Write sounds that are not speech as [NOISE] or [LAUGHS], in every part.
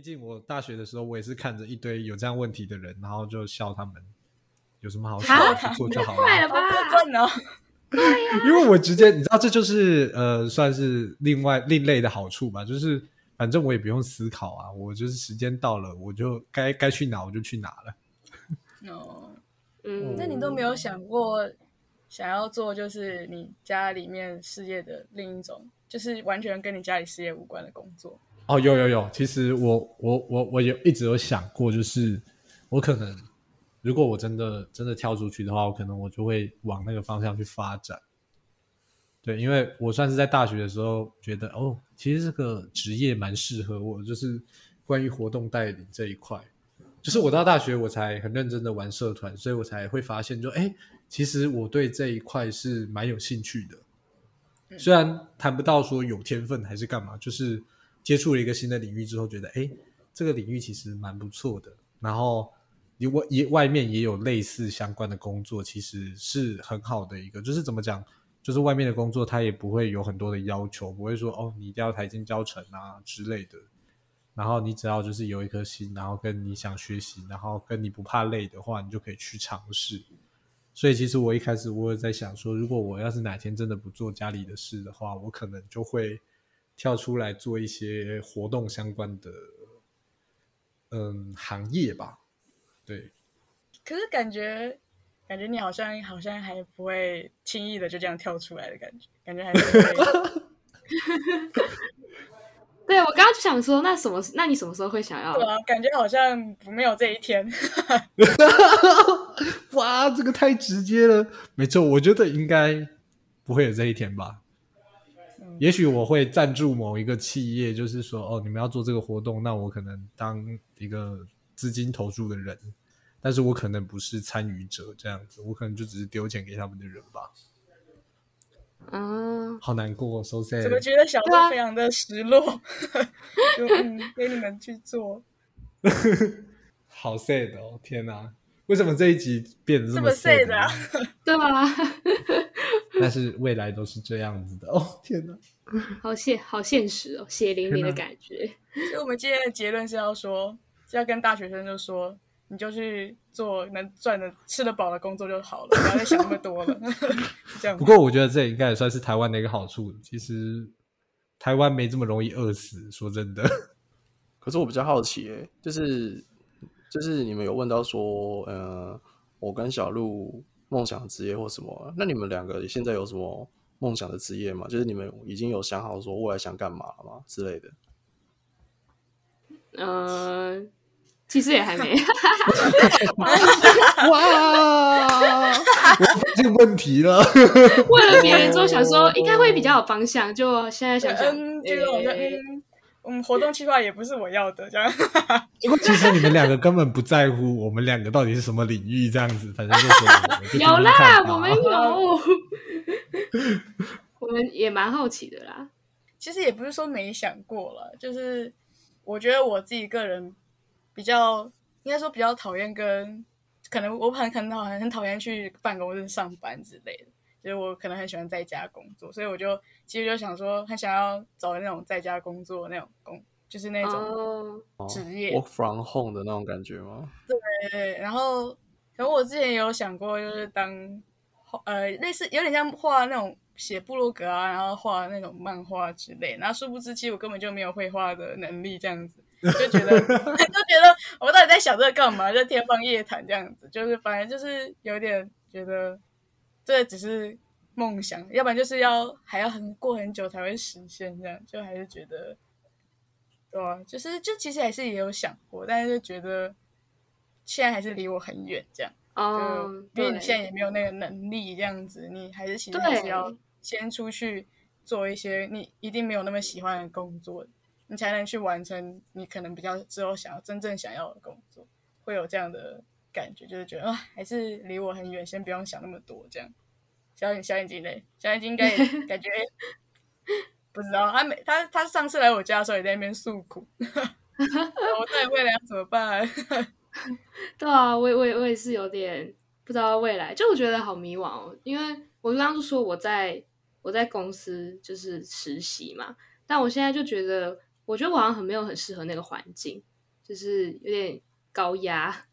毕竟我大学的时候，我也是看着一堆有这样问题的人，然后就笑他们，有什么好笑的，去做就好了。快了吧？笨哦，[LAUGHS] [LAUGHS] 因为我直接，你知道，这就是呃，算是另外另类的好处吧，就是反正我也不用思考啊，我就是时间到了，我就该该去哪我就去哪了。哦，嗯，那你都没有想过想要做就是你家里面事业的另一种，就是完全跟你家里事业无关的工作？哦，有有有，其实我我我我有一直有想过，就是我可能如果我真的真的跳出去的话，我可能我就会往那个方向去发展。对，因为我算是在大学的时候觉得，哦，其实这个职业蛮适合我，就是关于活动带领这一块。就是我到大学我才很认真的玩社团，所以我才会发现，就哎，其实我对这一块是蛮有兴趣的。虽然谈不到说有天分还是干嘛，就是。接触了一个新的领域之后，觉得哎，这个领域其实蛮不错的。然后外也外面也有类似相关的工作，其实是很好的一个。就是怎么讲，就是外面的工作它也不会有很多的要求，不会说哦你一定要台金教成啊之类的。然后你只要就是有一颗心，然后跟你想学习，然后跟你不怕累的话，你就可以去尝试。所以其实我一开始我也在想说，如果我要是哪天真的不做家里的事的话，我可能就会。跳出来做一些活动相关的，嗯，行业吧。对，可是感觉，感觉你好像好像还不会轻易的就这样跳出来的感觉，感觉还是会。[LAUGHS] [LAUGHS] 对我刚刚就想说，那什么？那你什么时候会想要？对啊，感觉好像没有这一天。[LAUGHS] 哇，这个太直接了。没错，我觉得应该不会有这一天吧。也许我会赞助某一个企业，就是说，哦，你们要做这个活动，那我可能当一个资金投注的人，但是我可能不是参与者，这样子，我可能就只是丢钱给他们的人吧。啊，好难过，so sad。怎么觉得小鹿非常的失落？[LAUGHS] 就嗯，给你们去做，[LAUGHS] 好 sad 哦！天哪，为什么这一集变得这么碎的啊？对吧？但是未来都是这样子的哦！[LAUGHS] 天哪，好现好现实哦，血淋淋的感觉。所以我们今天的结论是要说，是要跟大学生就说，你就去做能赚的、吃得饱的工作就好了，不要再想那么多了。[LAUGHS] 这样。不过我觉得这应该也算是台湾的一个好处。其实台湾没这么容易饿死，说真的。可是我比较好奇，哎，就是就是你们有问到说，呃，我跟小鹿。梦想职业或什么？那你们两个现在有什么梦想的职业吗？就是你们已经有想好说未来想干嘛了吗之类的？呃，其实也还没。[LAUGHS] 哇！[LAUGHS] 这个问题了。问了别人之后，想说应该会比较有方向。就现在想想，觉得好像嗯。嗯，活动计划也不是我要的，这样。[LAUGHS] 因为其实你们两个根本不在乎我们两个到底是什么领域，这样子，反正就是有啦，我们有，[LAUGHS] 我们也蛮好奇的啦。其实也不是说没想过了，就是我觉得我自己个人比较，应该说比较讨厌跟，可能我很很讨很讨厌去办公室上班之类的。就是我可能很喜欢在家工作，所以我就其实就想说，很想要找那种在家工作那种工，就是那种职业，work from home 的那种感觉吗？对，然后可能我之前也有想过，就是当呃类似有点像画那种写部落格啊，然后画那种漫画之类。然后殊不知，其实我根本就没有绘画的能力，这样子就觉得 [LAUGHS] 就觉得我到底在想这个干嘛？就天方夜谭这样子，就是反正就是有点觉得。这只是梦想，要不然就是要还要很过很久才会实现，这样就还是觉得，对吧？就是就其实还是也有想过，但是就觉得现在还是离我很远，这样。哦，因为你现在也没有那个能力，这样子，你还是其实还是要先出去做一些你一定没有那么喜欢的工作，你才能去完成你可能比较之后想要真正想要的工作，会有这样的。感觉就是觉得啊，还是离我很远，先不用想那么多。这样，小眼小眼睛嘞，小眼睛应该 [LAUGHS] 感觉不知道。他每他他上次来我家的时候也在那边诉苦，[LAUGHS] 我在未来要怎么办？[LAUGHS] 对啊，我我我也是有点不知道未来，就我觉得好迷惘哦。因为我刚刚就说我在我在公司就是实习嘛，但我现在就觉得。我觉得我好像很没有很适合那个环境，就是有点高压，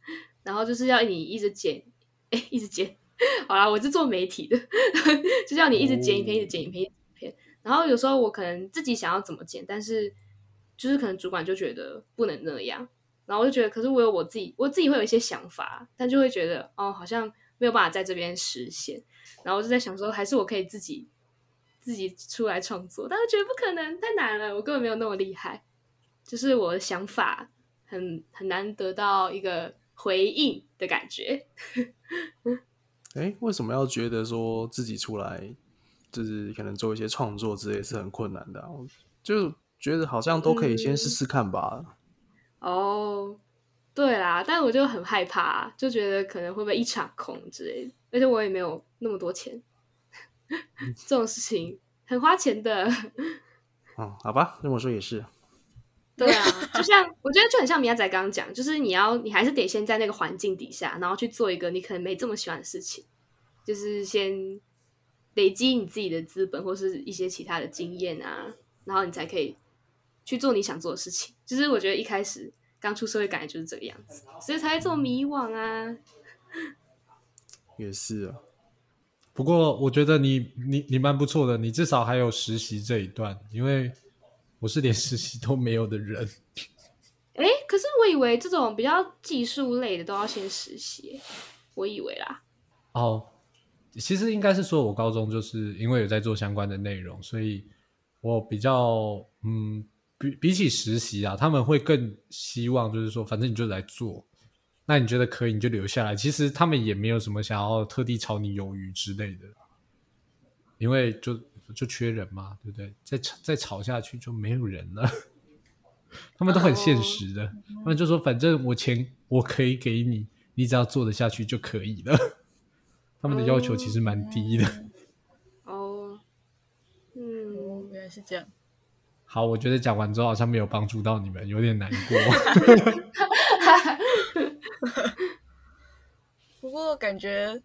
然后就是要你一直剪，哎，一直剪。好啦，我是做媒体的，[LAUGHS] 就叫你一直剪影片，一直剪影片，一直剪片。然后有时候我可能自己想要怎么剪，但是就是可能主管就觉得不能那样，然后我就觉得，可是我有我自己，我自己会有一些想法，但就会觉得哦，好像没有办法在这边实现。然后我就在想说，还是我可以自己自己出来创作，但是觉得不可能，太难了，我根本没有那么厉害。就是我的想法很很难得到一个回应的感觉。[LAUGHS] 哎，为什么要觉得说自己出来就是可能做一些创作之类是很困难的？就觉得好像都可以先试试看吧。哦，对啦，但我就很害怕，就觉得可能会不会一场空之类的，而且我也没有那么多钱，[LAUGHS] 这种事情很花钱的。哦，好吧，这么说也是。对啊，[LAUGHS] 就像我觉得就很像米亚仔刚刚讲，就是你要你还是得先在那个环境底下，然后去做一个你可能没这么喜欢的事情，就是先累积你自己的资本或是一些其他的经验啊，然后你才可以去做你想做的事情。就是我觉得一开始刚出社会感觉就是这个样子，所以才会这么迷惘啊。[LAUGHS] 也是啊，不过我觉得你你你蛮不错的，你至少还有实习这一段，因为。我是连实习都没有的人，哎，可是我以为这种比较技术类的都要先实习，我以为啦。哦，其实应该是说，我高中就是因为有在做相关的内容，所以我比较嗯，比比起实习啊，他们会更希望就是说，反正你就来做，那你觉得可以你就留下来。其实他们也没有什么想要特地炒你鱿鱼之类的，因为就。就缺人嘛，对不对？再吵再吵下去就没有人了。[LAUGHS] 他们都很现实的，他们就说：“反正我钱我可以给你，你只要做得下去就可以了。[LAUGHS] ”他们的要求其实蛮低的。[LAUGHS] 哦，嗯，原来是这样。好，我觉得讲完之后好像没有帮助到你们，有点难过。不过感觉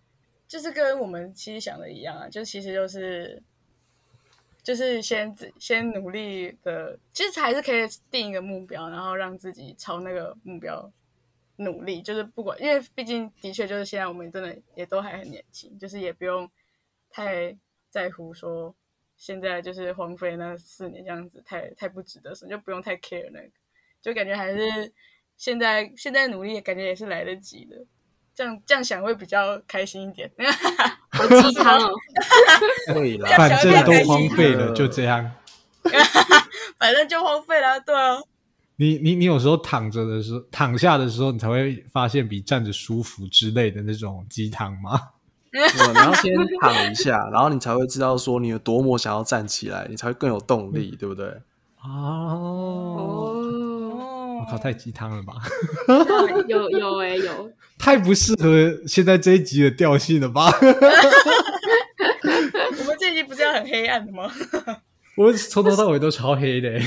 就是跟我们其实想的一样啊，就其实就是。就是先自先努力的，其实还是可以定一个目标，然后让自己朝那个目标努力。就是不管，因为毕竟的确就是现在我们真的也都还很年轻，就是也不用太在乎说现在就是荒废那四年这样子，太太不值得，所以就不用太 care 那个，就感觉还是现在现在努力，感觉也是来得及的。这样这样想会比较开心一点。[LAUGHS] 好鸡汤哦！对了，[LAUGHS] 反正都荒废了，就这样。[LAUGHS] 反正就荒废了，对啊。你你你有时候躺着的时候，躺下的时候，你才会发现比站着舒服之类的那种鸡汤吗？你要先躺一下，然后你才会知道说你有多么想要站起来，你才会更有动力，对不对？哦，我靠，太鸡汤了吧？有有哎有。[LAUGHS] 太不适合现在这一集的调性了吧？[LAUGHS] 我们这一集不是要很黑暗的吗？[LAUGHS] 我从头到尾都超黑的，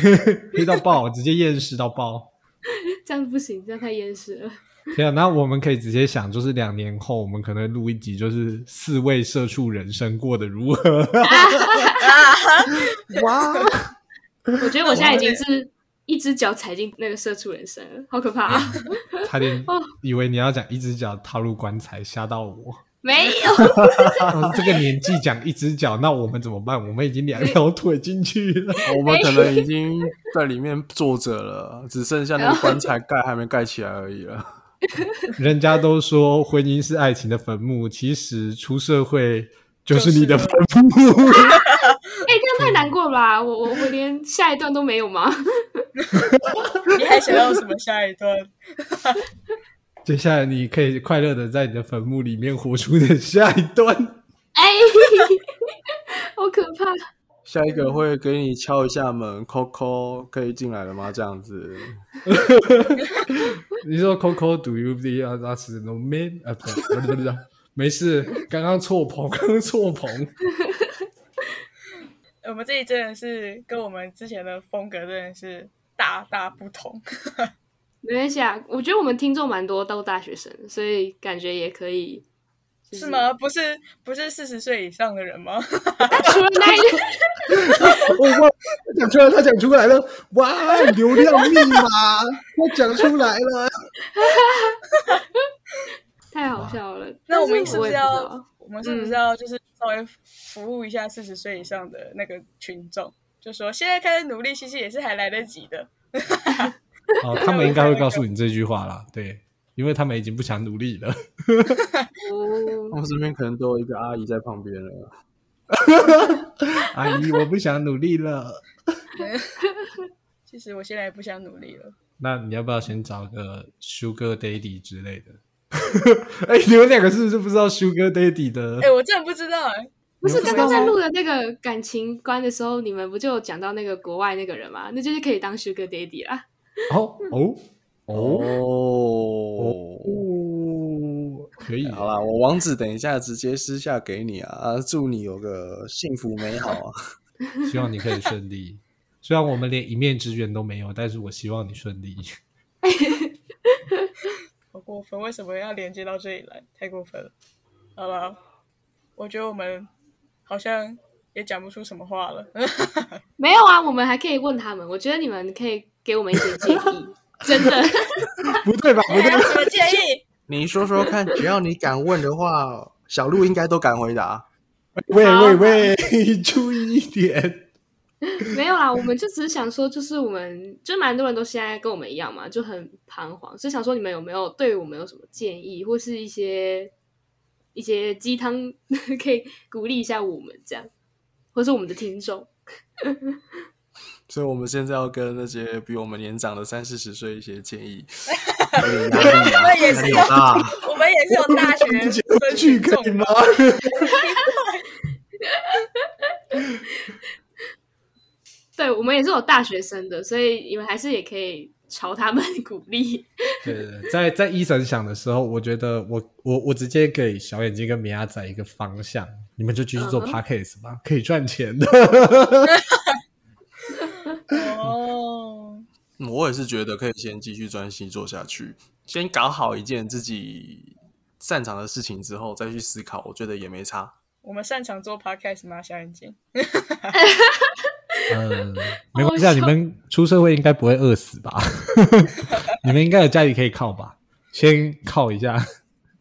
黑到爆，直接厌世到爆。这样不行，这样太厌世了。对啊，那我们可以直接想，就是两年后，我们可能录一集，就是四位社畜人生过得如何？哇！我觉得我现在已经是。一只脚踩进那个社畜人生，好可怕！[LAUGHS] 差点以为你要讲一只脚踏入棺材，吓到我。[LAUGHS] 没有，[LAUGHS] 这个年纪讲一只脚，那我们怎么办？我们已经两条腿进去了，我们可能已经在里面坐着了，只剩下那个棺材盖还没盖起来而已了。人家都说婚姻是爱情的坟墓，其实出社会就是你的坟墓。太难过了吧？我我我连下一段都没有吗？[LAUGHS] 你还想要什么下一段？[LAUGHS] 接下来你可以快乐的在你的坟墓里面活出你的下一段。哎，[LAUGHS] 好可怕！下一个会给你敲一下门，Coco 可以进来了吗？这样子。你说 Coco，Do you believe that's no man？啊，不不不，没事，刚刚错棚，刚刚错棚。我们这里真的是跟我们之前的风格真的是大大不同。[LAUGHS] 没关系啊，我觉得我们听众蛮多都大学生，所以感觉也可以就是吗？不是不是四十岁以上的人吗？[LAUGHS] 除了那一 [LAUGHS] 我讲出来，他讲出来了，哇，流量密码，他讲出来了。太好笑了。那我们是不是要道，我们是不是要就是稍微服务一下四十岁以上的那个群众？就说现在开始努力，其实也是还来得及的。哦，[LAUGHS] 他们应该会告诉你这句话啦，对，因为他们已经不想努力了。[LAUGHS] 哦我们这边可能都有一个阿姨在旁边了。阿姨，我不想努力了。[LAUGHS] 其实我现在也不想努力了。那你要不要先找个 Sugar Daddy 之类的？[LAUGHS] 哎、你们两个是不是不知道 Sugar Daddy 的？哎、我真的不知道哎、不是刚刚在录的那个感情观的时候，你们不就有讲到那个国外那个人吗？那就是可以当 Sugar Daddy 啦。哦 [LAUGHS] 哦哦哦，哦，可以。好啦，我网址等一下直接私下给你啊！啊，祝你有个幸福美好啊！[LAUGHS] 希望你可以顺利。虽然我们连一面之缘都没有，但是我希望你顺利。好过分，为什么要连接到这里来？太过分了。好了，我觉得我们好像也讲不出什么话了。[LAUGHS] 没有啊，我们还可以问他们。我觉得你们可以给我们一些建议，[LAUGHS] 真的。不对吧？不对吧？[LAUGHS] 什么建议？你说说看，只要你敢问的话，小鹿应该都敢回答。喂喂喂，注意一点。[LAUGHS] 没有啦，我们就只是想说，就是我们就蛮多人都现在跟我们一样嘛，就很彷徨，所以想说你们有没有对我们有什么建议，或是一些一些鸡汤 [LAUGHS] 可以鼓励一下我们这样，或是我们的听众。[LAUGHS] 所以我们现在要跟那些比我们年长的三四十岁一些建议。我们也是有大。我们也是有大学生剧群众可以吗？对我们也是有大学生的，所以你们还是也可以朝他们 [LAUGHS] 鼓励。对对对，在在医生想的时候，我觉得我我我直接给小眼睛跟米亚仔一个方向，你们就继续做 podcast 吧，可以赚钱的。[LAUGHS] 哦，嗯我也是觉得可以先继续专心做下去，先搞好一件自己擅长的事情之后再去思考，我觉得也没差。我们擅长做 podcast 吗？小眼睛，[LAUGHS] 嗯，没关系啊，你们出社会应该不会饿死吧？[LAUGHS] 你们应该有家里可以靠吧？先靠一下。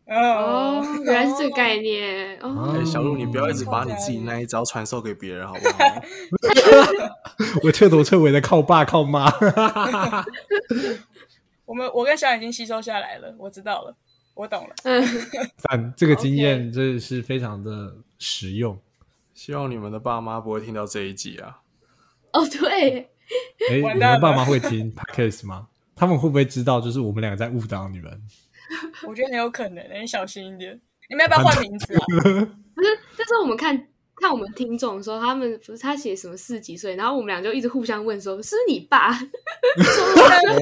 哦，原来是这个概念哦。哎、小鹿，你不要一直把你自己那一招传授给别人，好不好？[LAUGHS] 我彻头彻尾的靠爸靠妈。[LAUGHS] 我们我跟小眼睛吸收下来了，我知道了，我懂了。嗯，但这个经验真的是非常的实用。希望你们的爸妈不会听到这一集啊。哦对，哎，你们爸妈会听 podcast 吗？[LAUGHS] 他们会不会知道，就是我们两个在误导你们？我觉得很有可能，你小心一点。你们要不要换名字啊？[LAUGHS] 不是，但是我们看看我们听众的时候，他们不是他写什么四十几岁，然后我们俩就一直互相问说：“是你爸？”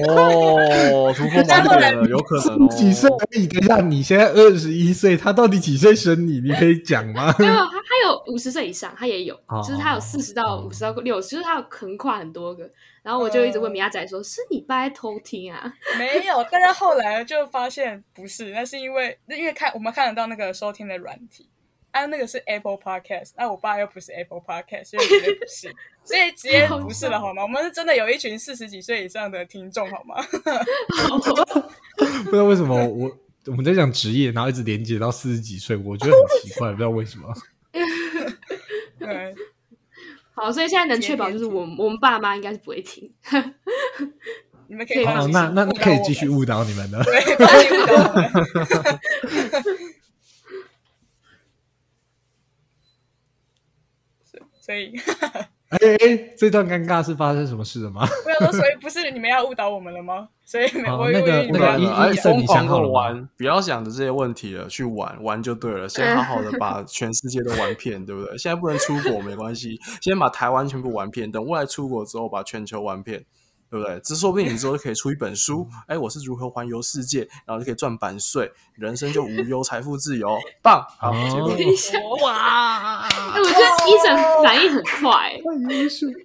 哦，突破盲点了，有可能哦。[LAUGHS] 几岁而已？等一下，你现在二十一岁，他到底几岁生你？你可以讲吗？没有，他他有五十岁以上，他也有，哦就是他有四十到五十到六十，就是他有横跨很多个。然后我就一直问米亚仔说：“是你爸在偷听啊 [LAUGHS] 没有，但是后来就发现不是，那是因为因为看我们看得到那个收听的软体，啊，那个是 Apple Podcast，那我爸又不是 Apple Podcast，所以绝对不是，[LAUGHS] 所以直接不是了好吗？我们是真的有一群四十几岁以上的听众好吗？[LAUGHS] 不知道为什么我我们在讲职业，然后一直连接到四十几岁，我觉得很奇怪，不知道为什么。对，？”好，所以现在能确保就是我们我们爸妈应该是不会听。[LAUGHS] 你们可以好，那那可以继续误导你们的。对，误导我们。[LAUGHS] 所以，哎哎，这段尴尬是发生什么事了吗？我要说，所以不是你们要误导我们了吗？所以没有，那个医生你疯狂想好玩，不要想着这些问题了，去玩玩就对了。先好好的把 [LAUGHS] 全世界都玩遍，对不对？现在不能出国没关系，先把台湾全部玩遍，等未来出国之后把全球玩遍，对不对？这说不定你之后就可以出一本书，哎，我是如何环游世界，然后就可以赚版税，人生就无忧，财富自由，棒！好，哦结果一下，[LAUGHS] 哇，哎，我觉得医生反应很快。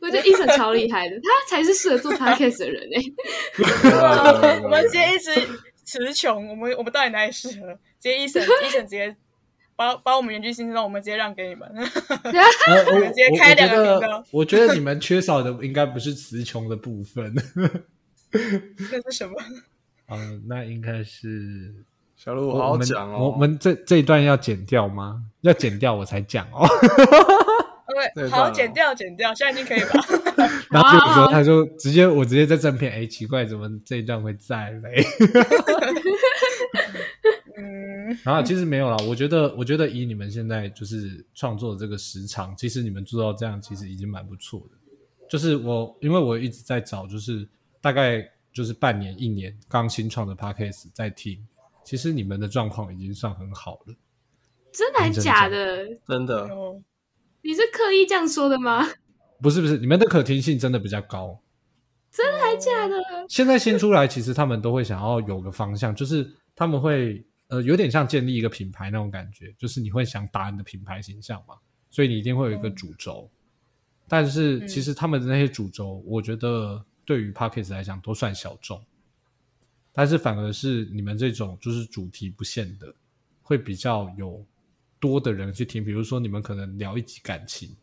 我觉得医生超厉害的，他才是适合做 podcast 的人哎、[LAUGHS] 我们直接一直词穷，我们我们到底哪里适合？直接一审一审直接把把我们原剧新生，我们直接让给你们。[LAUGHS] 呃，我直接开两个频道我我觉得，我觉得你们缺少的应该不是词穷的部分，[LAUGHS] 那是什么？嗯，那应该是小鹿好好我我们讲哦。我我们这这一段要剪掉吗？要剪掉我才讲哦。对，好，剪掉，剪掉，现在已经可以吧？[LAUGHS] 然后这个时候他就直接我直接在正片，哎，奇怪，怎么这一段会在嘞？嗯，然后其实没有啦，我觉得，我觉得以你们现在就是创作的这个时长，其实你们做到这样，其实已经蛮不错的。就是我，因为我一直在找，就是大概就是半年、一年刚新创的 podcast 在听，其实你们的状况已经算很好了。真的还假的？真的，哦，你是刻意这样说的吗？不是不是，你们的可听性真的比较高。[LAUGHS] 真的还假的？现在新出来，其实他们都会想要有个方向，就是他们会呃有点像建立一个品牌那种感觉，就是你会想打你的品牌形象嘛，所以你一定会有一个主轴。但是其实他们的那些主轴，我觉得对于 p o c k e t 来讲都算小众，但是反而是你们这种就是主题不限的，会比较有多的人去听。比如说你们可能聊一集感情，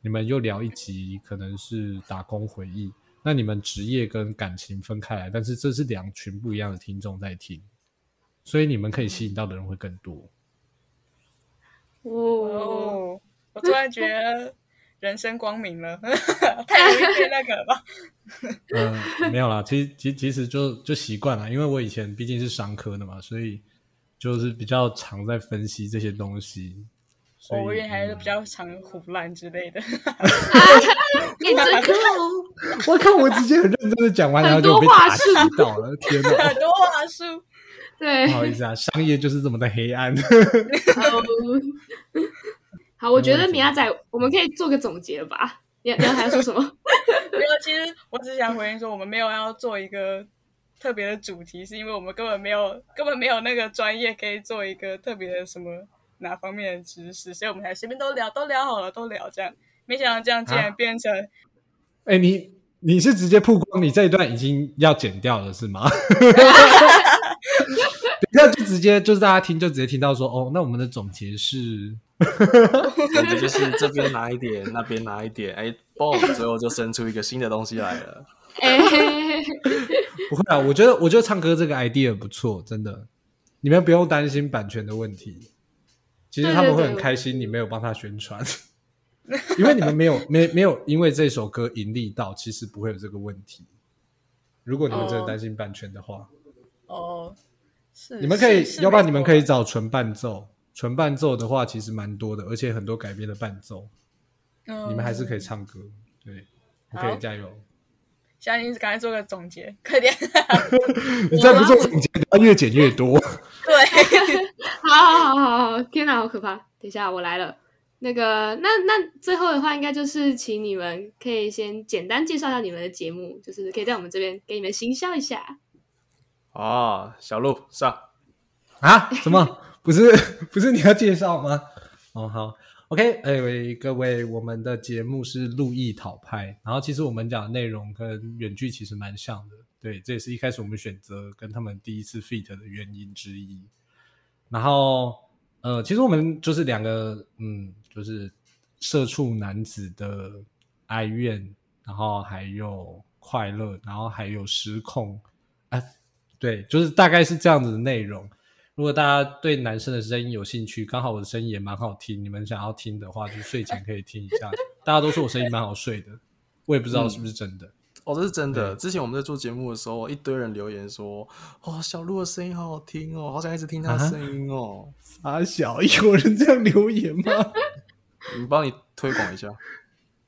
你们又聊一集可能是打工回忆，那你们职业跟感情分开来，但是这是两群不一样的听众在听，所以你们可以吸引到的人会更多。哦，哦，我突然觉得人生光明了，[LAUGHS] 太容易变那个了吧？嗯，没有啦，其实其其实就就习惯了，因为我以前毕竟是商科的嘛，所以就是比较常在分析这些东西。所以我以为还是嗯比较常胡乱之类的。你真酷，我看我直接很认真的讲完，然后就被打很多话术击到了，天哪！[LAUGHS] 很多话术，[LAUGHS] 对不，好意思啊，商业就是这么的黑暗。好，[LAUGHS] 好，我觉得米亚仔，我们可以做个总结吧。你你要还要说什么？[LAUGHS] 没有，其实我只想回应说，我们没有要做一个特别的主题，是因为我们根本没有根本没有那个专业可以做一个特别的什么哪方面的知识，所以我们才随便都聊，都聊好了，都聊这样。没想到这样竟然啊变成、哎、你你是直接曝光你这一段已经要剪掉了是吗？[LAUGHS] 等一下就直接就是大家听就直接听到说哦，那我们的总结是 [LAUGHS] 感觉就是这边拿一点，那边拿一点，哎，嘣，最后就生出一个新的东西来了。[LAUGHS] 哎、不会啊，我觉得我觉得唱歌这个 idea 不错，真的，你们不用担心版权的问题。其实他们会很开心，你没有帮他宣传，因为你们没有没没有因为这首歌盈利到，其实不会有这个问题。如果你们真的担心版权的话，哦，是你们可以要不然你们可以找纯伴奏。纯伴奏的话，其实蛮多的，而且很多改编的伴奏，嗯你们还是可以唱歌。对，你可以加油。现在你赶快做个总结，快点。[LAUGHS] 你再不做总结，要越剪越多。[LAUGHS] 对，[LAUGHS] 好好好好好，天哪，好可怕！等一下，我来了。那个，那那最后的话，应该就是请你们可以先简单介绍一下你们的节目，就是可以在我们这边给你们行销一下。啊，小鹿上，啊？什么？[LAUGHS] 不是 [LAUGHS] 不是你要介绍吗？哦，好，OK，哎、喂，各位，我们的节目是路易讨拍，然后其实我们讲的内容跟远距其实蛮像的，对，这也是一开始我们选择跟他们第一次 feat 的原因之一。然后，呃，其实我们就是两个，嗯，就是社畜男子的哀怨，然后还有快乐，然后还有失控，啊，对，就是大概是这样子的内容。如果大家对男生的声音有兴趣，刚好我的声音也蛮好听，你们想要听的话，就睡前可以听一下。大家都说我声音蛮好睡的，我也不知道是不是真的。[LAUGHS] 哦，这是真的。之前我们在做节目的时候，一堆人留言说：“哦，小鹿的声音好好听哦，好想一直听他的声音哦。啊小，有人这样留言吗？你帮你推广一下。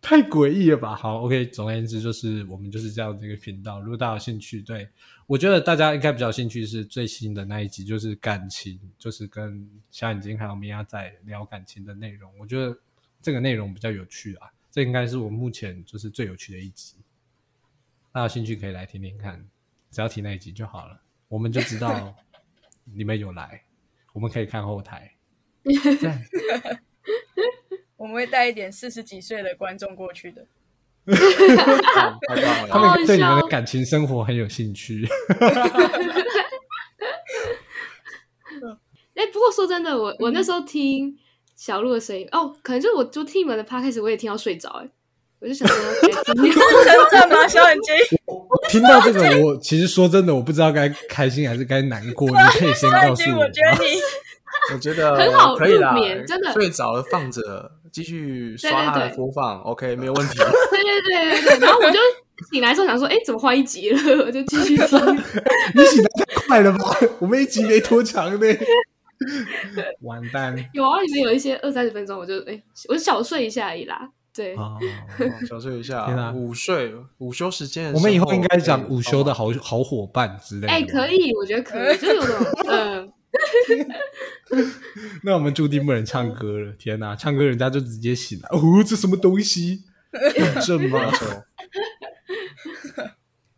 太诡异了吧！好，OK，总而言之就是我们就是这样的一个频道。如果大家有兴趣，对我觉得大家应该比较有兴趣是最新的那一集，就是感情，就是跟小眼睛还有米娅在聊感情的内容。我觉得这个内容比较有趣啊，这应该是我目前就是最有趣的一集。大家有兴趣可以来听听看，只要听那一集就好了，我们就知道你们有来，我们可以看后台。[LAUGHS] 我们会带一点四十几岁的观众过去的。[LAUGHS] 他了！们对你们的感情生活很有兴趣。[LAUGHS] 哎、不不过说真的，我我那时候听小鹿的声音，哦，可能就我就听你们的 podcast，我也听到睡着，哎，我就想说，该听真的吗？小眼睛，[LAUGHS] 听到这个，我其实说真的，我不知道该开心还是该难过。你可以先告诉我我觉得你我觉得很好可以啦入眠真的睡着了放着，继续刷它的对对对播放，[LAUGHS] OK，没有问题。对对对对对，然后我就醒来之后想说，哎，怎么换一集了？[LAUGHS] 我就继续听。[LAUGHS] 你醒的太快了吧？我们一集没多长呢。完蛋有啊，里面有一些二三十分钟，我就哎，我就小睡一下而已啦。对，哦！小睡一下午睡午休时间我们以后应该讲哎午休的好好伙伴之类的。哎，可。以，我觉得可以，就是有种嗯。[LAUGHS] 那我们注定不能唱歌了。天哪，唱歌人家就直接醒了。哦，这什么东西？有正吗？[LAUGHS]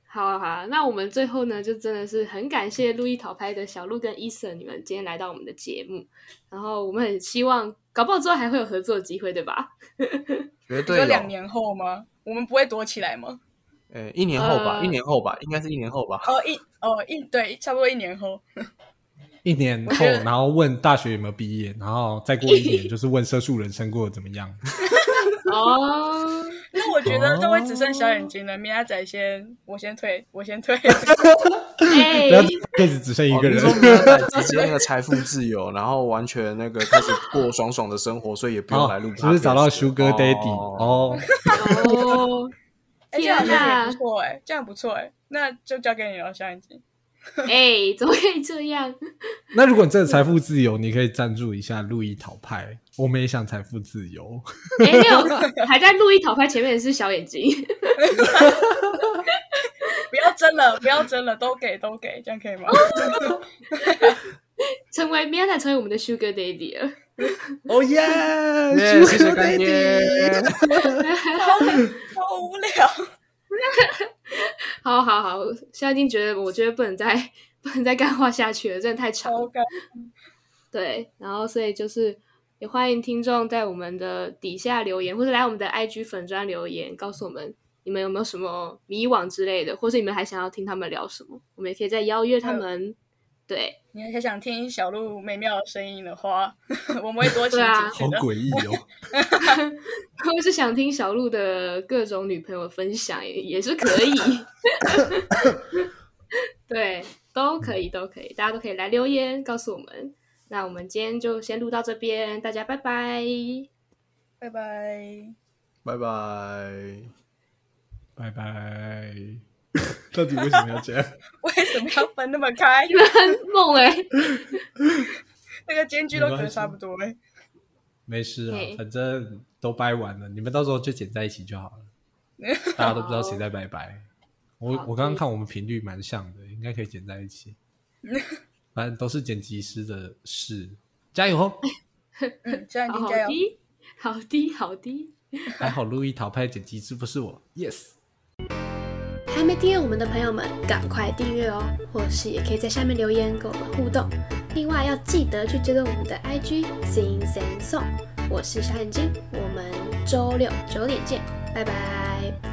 好啊好啊，那我们最后呢，就真的是很感谢路易讨拍的小鹿跟伊森你们今天来到我们的节目，然后我们很希望，搞不好之后还会有合作的机会，对吧？绝对有说两。年后吗？我们不会躲起来吗？哎，一年后吧，呃一年后吧，应该是一年后吧。哦一哦一对，差不多一年后。一年后，然后问大学有没有毕业，然后再过一年 [LAUGHS] 就是问社畜人生过得怎么样。[LAUGHS] 哦，那我觉得都会只剩小眼睛了，米亚仔先，我先退，我先退。[LAUGHS] 哎不，要辈子只剩一个人哦你。说没有在直接那个财富自由，然后完全那个开始过爽爽的生活，所以也不用来录哦。是不是找到 Sugar Daddy？哦，哎，这样好像天哪也不错哎，这样不错哎，那就交给你了，小眼睛。[LAUGHS] 哎，怎么可以这样？[LAUGHS] 那如果你真的财富自由，你可以赞助一下路易讨派。我们也想财富自由。哎，没有，还在路易讨派前面的是小眼睛。[LAUGHS] 不要争了，不要争了，都给都给，这样可以吗？成为米亚仔成为我们的 Sugar Daddy 了。哦耶！耶谢谢干爹。好无聊。好 [LAUGHS] 好好，现在已经觉得，我觉得不能再 [LAUGHS] 不能再干话下去了，真的太长。对，然后所以就是也欢迎听众在我们的底下留言，或者来我们的 IG 粉专留言，告诉我们你们有没有什么迷惘之类的，或是你们还想要听他们聊什么，我们也可以再邀约他们。对，你还想听小鹿美妙的声音的话，[LAUGHS] 我们会多请对啊好几次的。诡异哦。或者是想听小鹿的各种女朋友分享，也也是可以。[LAUGHS] 对，都可以，都可以，大家都可以来留言告诉我们。那我们今天就先录到这边，大家拜拜。拜拜。拜拜。拜拜。[LAUGHS] 到底为什么要这样？为什么要分那么开？你们很猛哎、[LAUGHS] 那个间距都隔差不多哎。没事啊，反正都掰完了，你们到时候就剪在一起就好了。[LAUGHS] 大家都不知道谁在拜拜。我好我刚刚看我们频率蛮像的，应该可以剪在一起。[LAUGHS] 反正都是剪辑师的事，加油哦！嗯，小眼好睛加油。的，好的，好的。还好路易淘汰剪辑师不是我，yes。还没订阅我们的朋友们，赶快订阅哦！或是也可以在下面留言跟我们互动。另外要记得去追踪我们的 IG Sing Sing Song。我是小眼睛，我们周六九点见，拜拜。